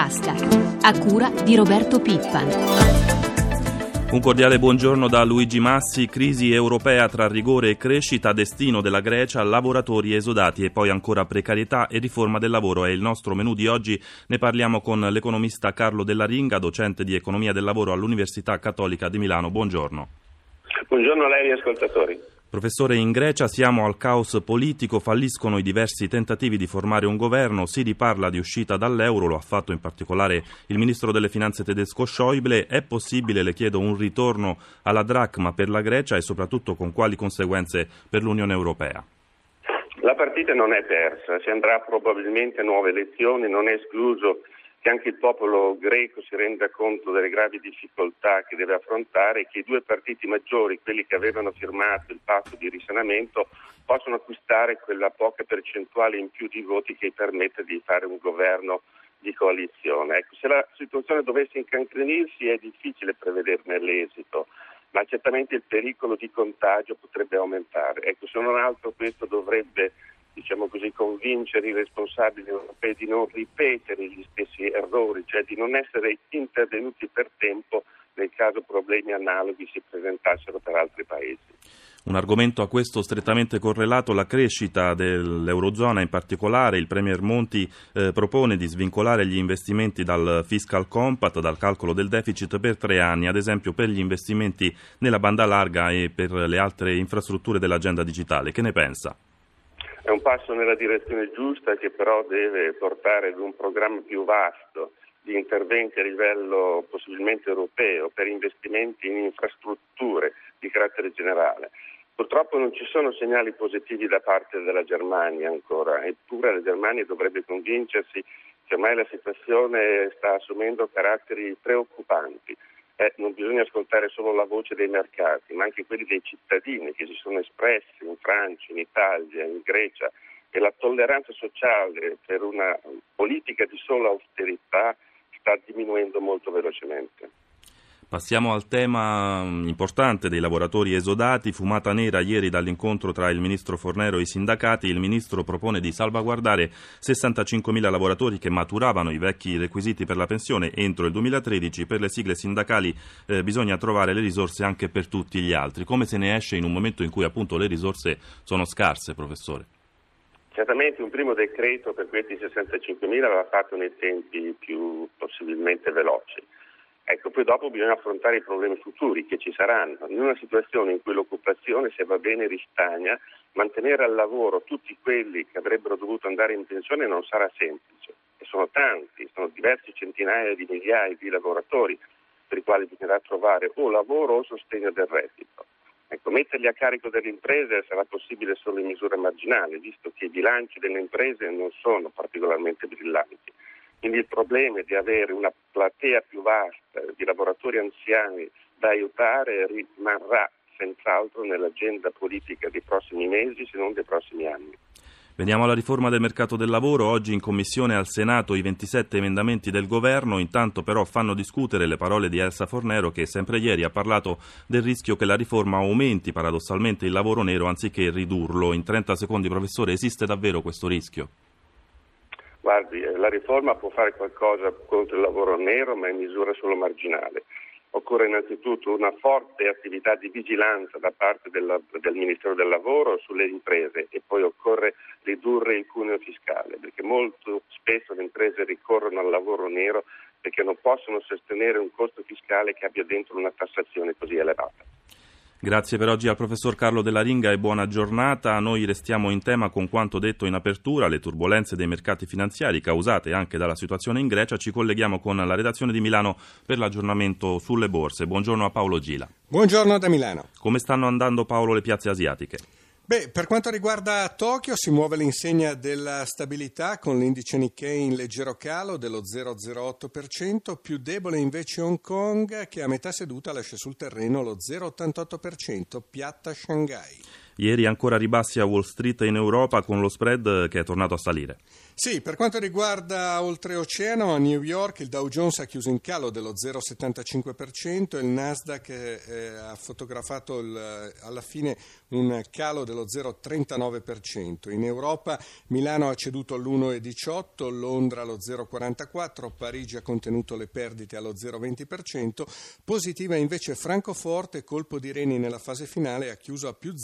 tasca, a cura di Roberto Pippan. Un cordiale buongiorno da Luigi Massi, crisi europea tra rigore e crescita, destino della Grecia, lavoratori esodati e poi ancora precarietà e riforma del lavoro. È il nostro menù di oggi, ne parliamo con l'economista Carlo Della Ringa, docente di economia del lavoro all'Università Cattolica di Milano. Buongiorno. Buongiorno a lei e ascoltatori. Professore, in Grecia siamo al caos politico, falliscono i diversi tentativi di formare un governo, si riparla di uscita dall'euro, lo ha fatto in particolare il ministro delle finanze tedesco Schäuble. È possibile, le chiedo, un ritorno alla dracma per la Grecia e soprattutto con quali conseguenze per l'Unione Europea? La partita non è persa, si andrà probabilmente a nuove elezioni, non è escluso che anche il popolo greco si renda conto delle gravi difficoltà che deve affrontare e che i due partiti maggiori, quelli che avevano firmato il patto di risanamento, possano acquistare quella poca percentuale in più di voti che permette di fare un governo di coalizione. Ecco, se la situazione dovesse incancrenirsi è difficile prevederne l'esito, ma certamente il pericolo di contagio potrebbe aumentare. Ecco, se non altro questo dovrebbe diciamo così, convincere i responsabili europei di non ripetere gli stessi errori, cioè di non essere intervenuti per tempo nel caso problemi analoghi si presentassero per altri paesi. Un argomento a questo strettamente correlato la crescita dell'Eurozona, in particolare il Premier Monti eh, propone di svincolare gli investimenti dal fiscal compact, dal calcolo del deficit per tre anni, ad esempio per gli investimenti nella banda larga e per le altre infrastrutture dell'agenda digitale. Che ne pensa? È un passo nella direzione giusta che però deve portare ad un programma più vasto di interventi a livello possibilmente europeo per investimenti in infrastrutture di carattere generale. Purtroppo non ci sono segnali positivi da parte della Germania ancora, eppure la Germania dovrebbe convincersi che ormai la situazione sta assumendo caratteri preoccupanti eh, non bisogna ascoltare solo la voce dei mercati, ma anche quelli dei cittadini che si sono espressi in Francia, in Italia, in Grecia e la tolleranza sociale per una politica di sola austerità sta diminuendo molto velocemente. Passiamo al tema mm, importante dei lavoratori esodati, fumata nera ieri dall'incontro tra il ministro Fornero e i sindacati. Il ministro propone di salvaguardare 65.000 lavoratori che maturavano i vecchi requisiti per la pensione entro il 2013. Per le sigle sindacali eh, bisogna trovare le risorse anche per tutti gli altri. Come se ne esce in un momento in cui appunto le risorse sono scarse, professore? Certamente un primo decreto per questi 65.000 va fatto nei tempi più possibilmente veloci Ecco, poi dopo bisogna affrontare i problemi futuri che ci saranno. In una situazione in cui l'occupazione, se va bene, ristagna, mantenere al lavoro tutti quelli che avrebbero dovuto andare in pensione non sarà semplice. E sono tanti, sono diversi centinaia di migliaia di lavoratori per i quali bisognerà trovare o lavoro o sostegno del reddito. Ecco, metterli a carico delle imprese sarà possibile solo in misura marginale, visto che i bilanci delle imprese non sono particolarmente brillanti. Quindi il problema di avere una platea più vasta di lavoratori anziani da aiutare rimarrà senz'altro nell'agenda politica dei prossimi mesi, se non dei prossimi anni. Veniamo alla riforma del mercato del lavoro. Oggi in commissione al Senato i 27 emendamenti del governo, intanto però fanno discutere le parole di Elsa Fornero che sempre ieri ha parlato del rischio che la riforma aumenti paradossalmente il lavoro nero anziché ridurlo. In 30 secondi, professore, esiste davvero questo rischio? Guardi, eh, la riforma può fare qualcosa contro il lavoro nero, ma in misura solo marginale. Occorre innanzitutto una forte attività di vigilanza da parte della, del Ministero del Lavoro sulle imprese e poi occorre ridurre il cuneo fiscale, perché molto spesso le imprese ricorrono al lavoro nero perché non possono sostenere un costo fiscale che abbia dentro una tassazione così elevata. Grazie per oggi al professor Carlo Della Ringa e buona giornata. Noi restiamo in tema con quanto detto in apertura, le turbulenze dei mercati finanziari causate anche dalla situazione in Grecia. Ci colleghiamo con la redazione di Milano per l'aggiornamento sulle borse. Buongiorno a Paolo Gila. Buongiorno da Milano. Come stanno andando Paolo le piazze asiatiche? Beh, per quanto riguarda Tokyo si muove l'insegna della stabilità con l'indice Nikkei in leggero calo dello 0,08%, più debole invece Hong Kong che a metà seduta lascia sul terreno lo 0,88%, piatta Shanghai. Ieri ancora ribassi a Wall Street in Europa con lo spread che è tornato a salire. Sì, per quanto riguarda oltreoceano, a New York il Dow Jones ha chiuso in calo dello 0,75% e il Nasdaq eh, ha fotografato il, alla fine un calo dello 0,39%. In Europa Milano ha ceduto all'1,18%, Londra allo 0,44%, Parigi ha contenuto le perdite allo 0,20%, positiva invece Francoforte, colpo di reni nella fase finale, ha chiuso a più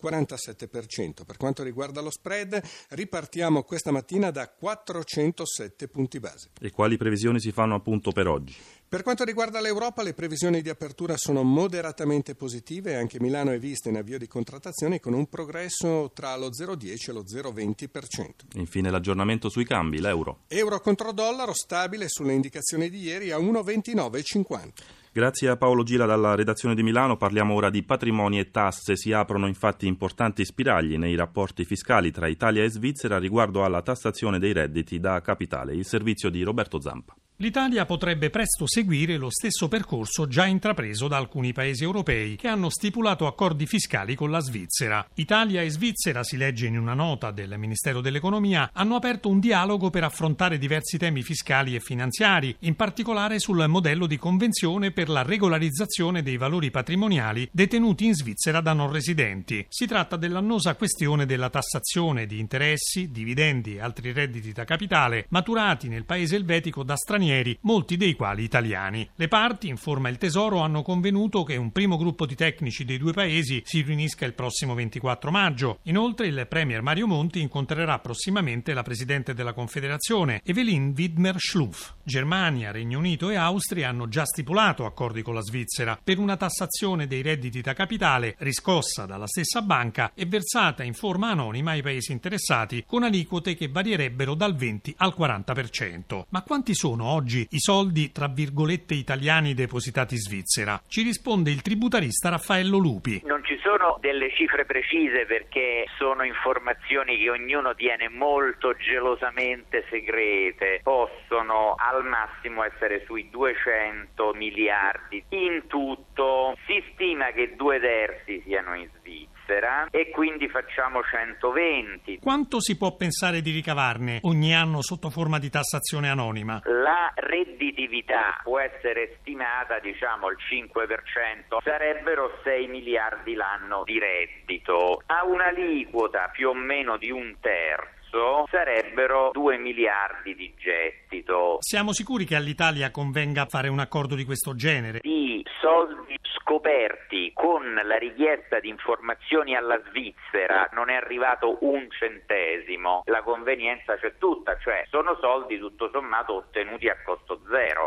0,47%. Per quanto riguarda lo spread, ripartiamo questa mattina da 407 punti base. E quali previsioni si fanno appunto per oggi? Per quanto riguarda l'Europa, le previsioni di apertura sono moderatamente positive, anche Milano è vista in avvio di contrattazione con un progresso tra lo 0,10 e lo 0,20%. Infine l'aggiornamento sui cambi, l'euro. Euro contro dollaro stabile sulle indicazioni di ieri a 1,29,50. Grazie a Paolo Gila dalla redazione di Milano parliamo ora di patrimoni e tasse. Si aprono infatti importanti spiragli nei rapporti fiscali tra Italia e Svizzera riguardo alla tassazione dei redditi da capitale. Il servizio di Roberto Zampa. L'Italia potrebbe presto seguire lo stesso percorso già intrapreso da alcuni paesi europei che hanno stipulato accordi fiscali con la Svizzera. Italia e Svizzera, si legge in una nota del Ministero dell'Economia, hanno aperto un dialogo per affrontare diversi temi fiscali e finanziari, in particolare sul modello di convenzione per la regolarizzazione dei valori patrimoniali detenuti in Svizzera da non residenti. Si tratta dell'annosa questione della tassazione di interessi, dividendi e altri redditi da capitale maturati nel paese elvetico da stranieri stranieri, molti dei quali italiani. Le parti, informa il Tesoro, hanno convenuto che un primo gruppo di tecnici dei due paesi si riunisca il prossimo 24 maggio. Inoltre il Premier Mario Monti incontrerà prossimamente la Presidente della Confederazione, Evelyn Widmer-Schluff. Germania, Regno Unito e Austria hanno già stipulato accordi con la Svizzera per una tassazione dei redditi da capitale riscossa dalla stessa banca e versata in forma anonima ai paesi interessati con aliquote che varierebbero dal 20 al 40%. Ma quanti sono oggi i soldi, tra virgolette, italiani depositati in Svizzera? Ci risponde il tributarista Raffaello Lupi. Non ci sono delle cifre precise perché sono informazioni che ognuno tiene molto gelosamente segrete. Possono al massimo essere sui 200 miliardi. In tutto si stima che due terzi siano in Svizzera Svizzera e quindi facciamo 120. Quanto si può pensare di ricavarne ogni anno sotto forma di tassazione anonima? La redditività può essere stimata diciamo al 5%, sarebbero 6 miliardi l'anno di reddito, a un'aliquota più o meno di un terzo sarebbero 2 miliardi di gettito. Siamo sicuri che all'Italia convenga fare un accordo di questo genere? Di soldi scoperti con la richiesta di informazioni alla Svizzera non è arrivato un centesimo, la convenienza c'è tutta, cioè sono soldi tutto sommato ottenuti a costo zero.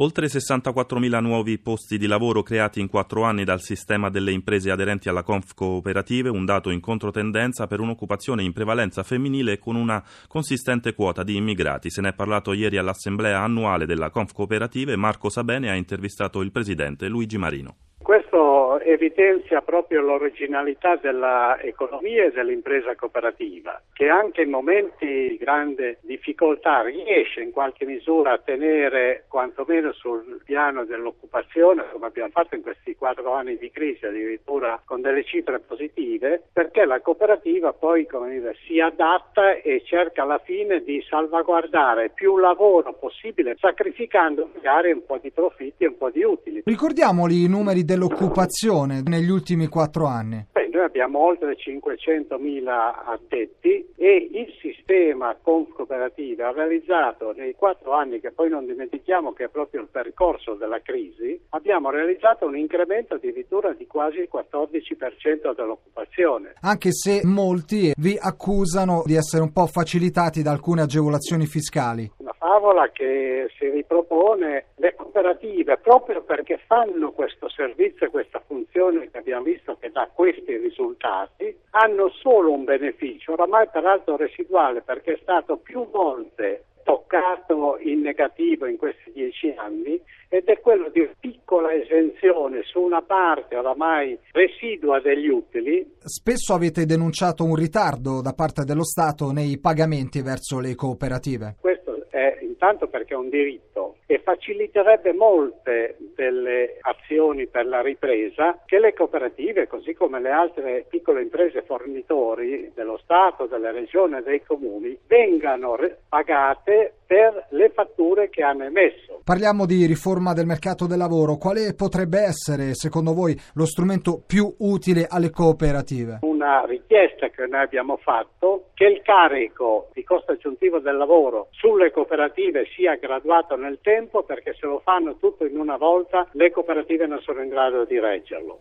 Oltre 64.000 nuovi posti di lavoro creati in quattro anni dal sistema delle imprese aderenti alla Conf Cooperative, un dato in controtendenza per un'occupazione in prevalenza femminile con una consistente quota di immigrati. Se ne è parlato ieri all'assemblea annuale della Conf Cooperative. Marco Sabene ha intervistato il presidente Luigi Marino. Questo evidenzia proprio l'originalità dell'economia e dell'impresa cooperativa, che anche in momenti di grande difficoltà riesce in qualche misura a tenere quantomeno sul piano dell'occupazione, come abbiamo fatto in questi quattro anni di crisi, addirittura con delle cifre positive, perché la cooperativa poi dire, si adatta e cerca alla fine di salvaguardare più lavoro possibile, sacrificando magari un po' di profitti e un po' di utili. Ricordiamoli i numeri del dell'occupazione negli ultimi quattro anni? Beh, noi abbiamo oltre 500.000 addetti e il sistema Conf Cooperative ha realizzato nei quattro anni, che poi non dimentichiamo che è proprio il percorso della crisi, abbiamo realizzato un incremento addirittura di quasi il 14% dell'occupazione. Anche se molti vi accusano di essere un po' facilitati da alcune agevolazioni fiscali. Una favola che si ripropone le cooperative proprio perché fanno questo servizio e questa funzione che abbiamo visto che dà questi risultati hanno solo un beneficio, oramai peraltro residuale perché è stato più volte toccato in negativo in questi dieci anni ed è quello di piccola esenzione su una parte oramai residua degli utili. Spesso avete denunciato un ritardo da parte dello Stato nei pagamenti verso le cooperative. Questo intanto perché è un diritto e faciliterebbe molte delle azioni per la ripresa che le cooperative, così come le altre piccole imprese fornitori dello Stato, delle regioni e dei comuni, vengano pagate per le fatture che hanno emesso. Parliamo di riforma del mercato del lavoro. Quale potrebbe essere, secondo voi, lo strumento più utile alle cooperative? Una richiesta che noi abbiamo fatto che il carico di costo aggiuntivo del lavoro sulle cooperative sia graduato nel tempo perché se lo fanno tutto in una volta le cooperative non sono in grado di reggerlo.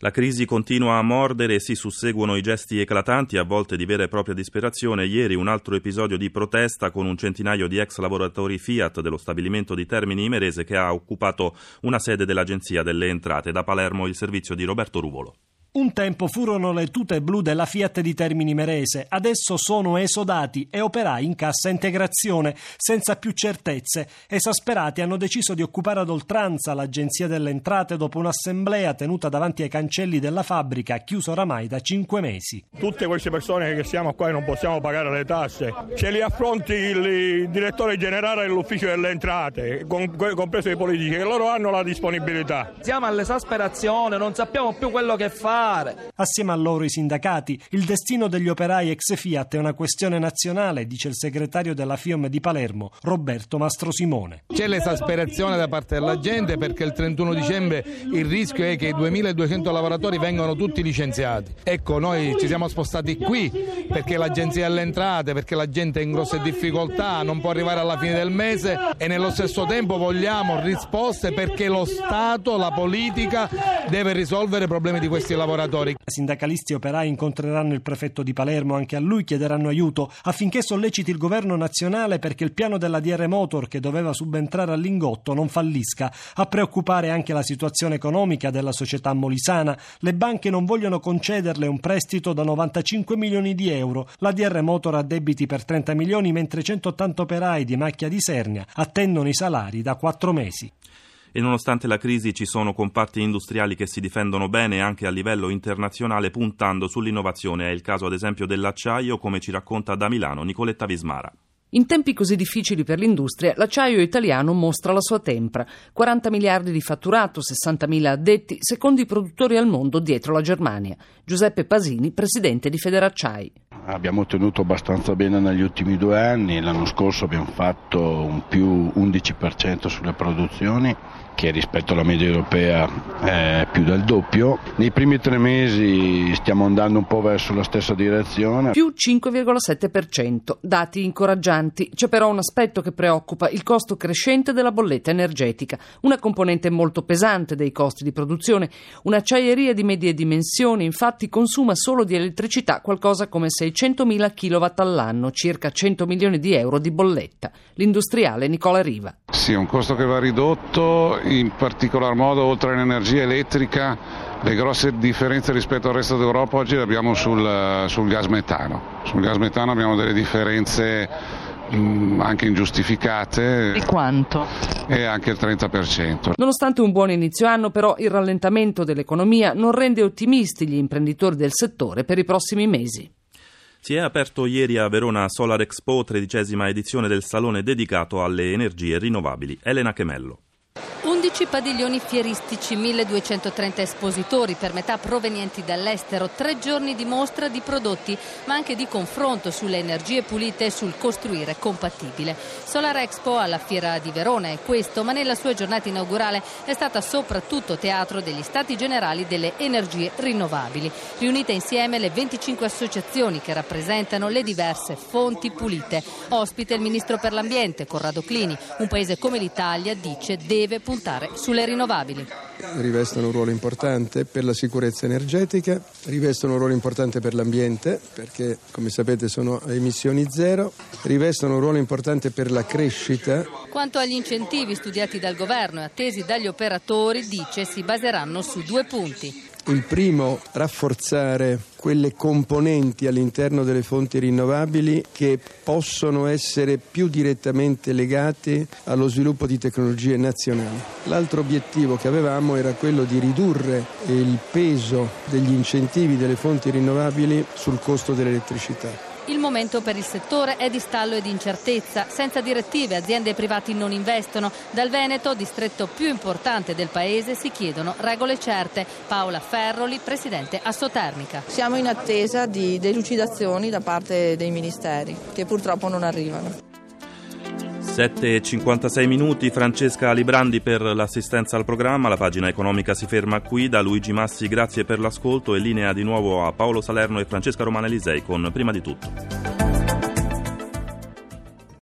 La crisi continua a mordere e si susseguono i gesti eclatanti, a volte di vera e propria disperazione. Ieri un altro episodio di protesta con un centinaio di ex lavoratori Fiat dello stabilimento di Termini Imerese che ha occupato una sede dell'Agenzia delle Entrate. Da Palermo il servizio di Roberto Ruvolo. Un tempo furono le tute blu della Fiat di Termini Merese, adesso sono esodati e operai in cassa integrazione, senza più certezze. Esasperati hanno deciso di occupare ad oltranza l'Agenzia delle Entrate dopo un'assemblea tenuta davanti ai cancelli della fabbrica, chiusa oramai da cinque mesi. Tutte queste persone che siamo qua e non possiamo pagare le tasse, ce li affronti il direttore generale dell'ufficio delle entrate, compreso i politici, che loro hanno la disponibilità. Siamo all'esasperazione, non sappiamo più quello che fare fare. Assieme a loro i sindacati, il destino degli operai ex Fiat è una questione nazionale, dice il segretario della FIOM di Palermo, Roberto Mastro Simone. C'è l'esasperazione da parte della gente perché il 31 dicembre il rischio è che i 2200 lavoratori vengano tutti licenziati. Ecco, noi ci siamo spostati qui perché l'agenzia delle entrate, perché la gente è in grosse difficoltà, non può arrivare alla fine del mese e nello stesso tempo vogliamo risposte perché lo Stato, la politica deve risolvere i problemi di questi lavoratori lavoratori. Sindacalisti e operai incontreranno il prefetto di Palermo, anche a lui chiederanno aiuto affinché solleciti il governo nazionale perché il piano della DR Motor che doveva subentrare al Lingotto non fallisca. A preoccupare anche la situazione economica della società molisana. Le banche non vogliono concederle un prestito da 95 milioni di euro. La DR Motor ha debiti per 30 milioni mentre 180 operai di macchia di Sernia attendono i salari da quattro mesi e nonostante la crisi ci sono comparti industriali che si difendono bene anche a livello internazionale puntando sull'innovazione. È il caso ad esempio dell'acciaio, come ci racconta da Milano Nicoletta Vismara. In tempi così difficili per l'industria, l'acciaio italiano mostra la sua tempra. 40 miliardi di fatturato, 60.000 addetti, secondo i produttori al mondo dietro la Germania. Giuseppe Pasini, presidente di Federacciai. Abbiamo ottenuto abbastanza bene negli ultimi due anni, l'anno scorso abbiamo fatto un più 11% sulle produzioni che rispetto alla media europea è più del doppio. Nei primi tre mesi stiamo andando un po' verso la stessa direzione. Più 5,7%, dati incoraggianti. C'è però un aspetto che preoccupa, il costo crescente della bolletta energetica, una componente molto pesante dei costi di produzione. Un'acciaieria di medie dimensioni infatti consuma solo di elettricità qualcosa come 600.000 kW all'anno, circa 100 milioni di euro di bolletta. L'industriale Nicola Riva. Sì, è un costo che va ridotto in particolar modo oltre all'energia elettrica le grosse differenze rispetto al resto d'Europa oggi le abbiamo sul, sul gas metano. Sul gas metano abbiamo delle differenze anche ingiustificate. Di quanto? E anche il 30%. Nonostante un buon inizio anno, però, il rallentamento dell'economia non rende ottimisti gli imprenditori del settore per i prossimi mesi. Si è aperto ieri a Verona Solar Expo, tredicesima edizione del salone dedicato alle energie rinnovabili. Elena Chemello. 11 padiglioni fieristici, 1230 espositori, per metà provenienti dall'estero, tre giorni di mostra di prodotti, ma anche di confronto sulle energie pulite e sul costruire compatibile. Solar Expo alla Fiera di Verona è questo, ma nella sua giornata inaugurale è stata soprattutto teatro degli Stati Generali delle Energie Rinnovabili, riunite insieme le 25 associazioni che rappresentano le diverse fonti pulite. Ospite il Ministro per l'Ambiente, Corrado Clini, un paese come l'Italia dice deve puntare puntare sulle rinnovabili. Rivestono un ruolo importante per la sicurezza energetica, rivestono un ruolo importante per l'ambiente perché come sapete sono emissioni zero, rivestono un ruolo importante per la crescita. Quanto agli incentivi studiati dal governo e attesi dagli operatori, dice si baseranno su due punti. Il primo, rafforzare quelle componenti all'interno delle fonti rinnovabili che possono essere più direttamente legate allo sviluppo di tecnologie nazionali. L'altro obiettivo che avevamo era quello di ridurre il peso degli incentivi delle fonti rinnovabili sul costo dell'elettricità. Il momento per il settore è di stallo e di incertezza. Senza direttive aziende e privati non investono. Dal Veneto, distretto più importante del paese, si chiedono regole certe. Paola Ferroli, presidente Assotermica. Siamo in attesa di delucidazioni da parte dei ministeri che purtroppo non arrivano. 7.56 minuti, Francesca Librandi per l'assistenza al programma, la pagina economica si ferma qui, da Luigi Massi grazie per l'ascolto e linea di nuovo a Paolo Salerno e Francesca Romana Elisei con Prima di tutto.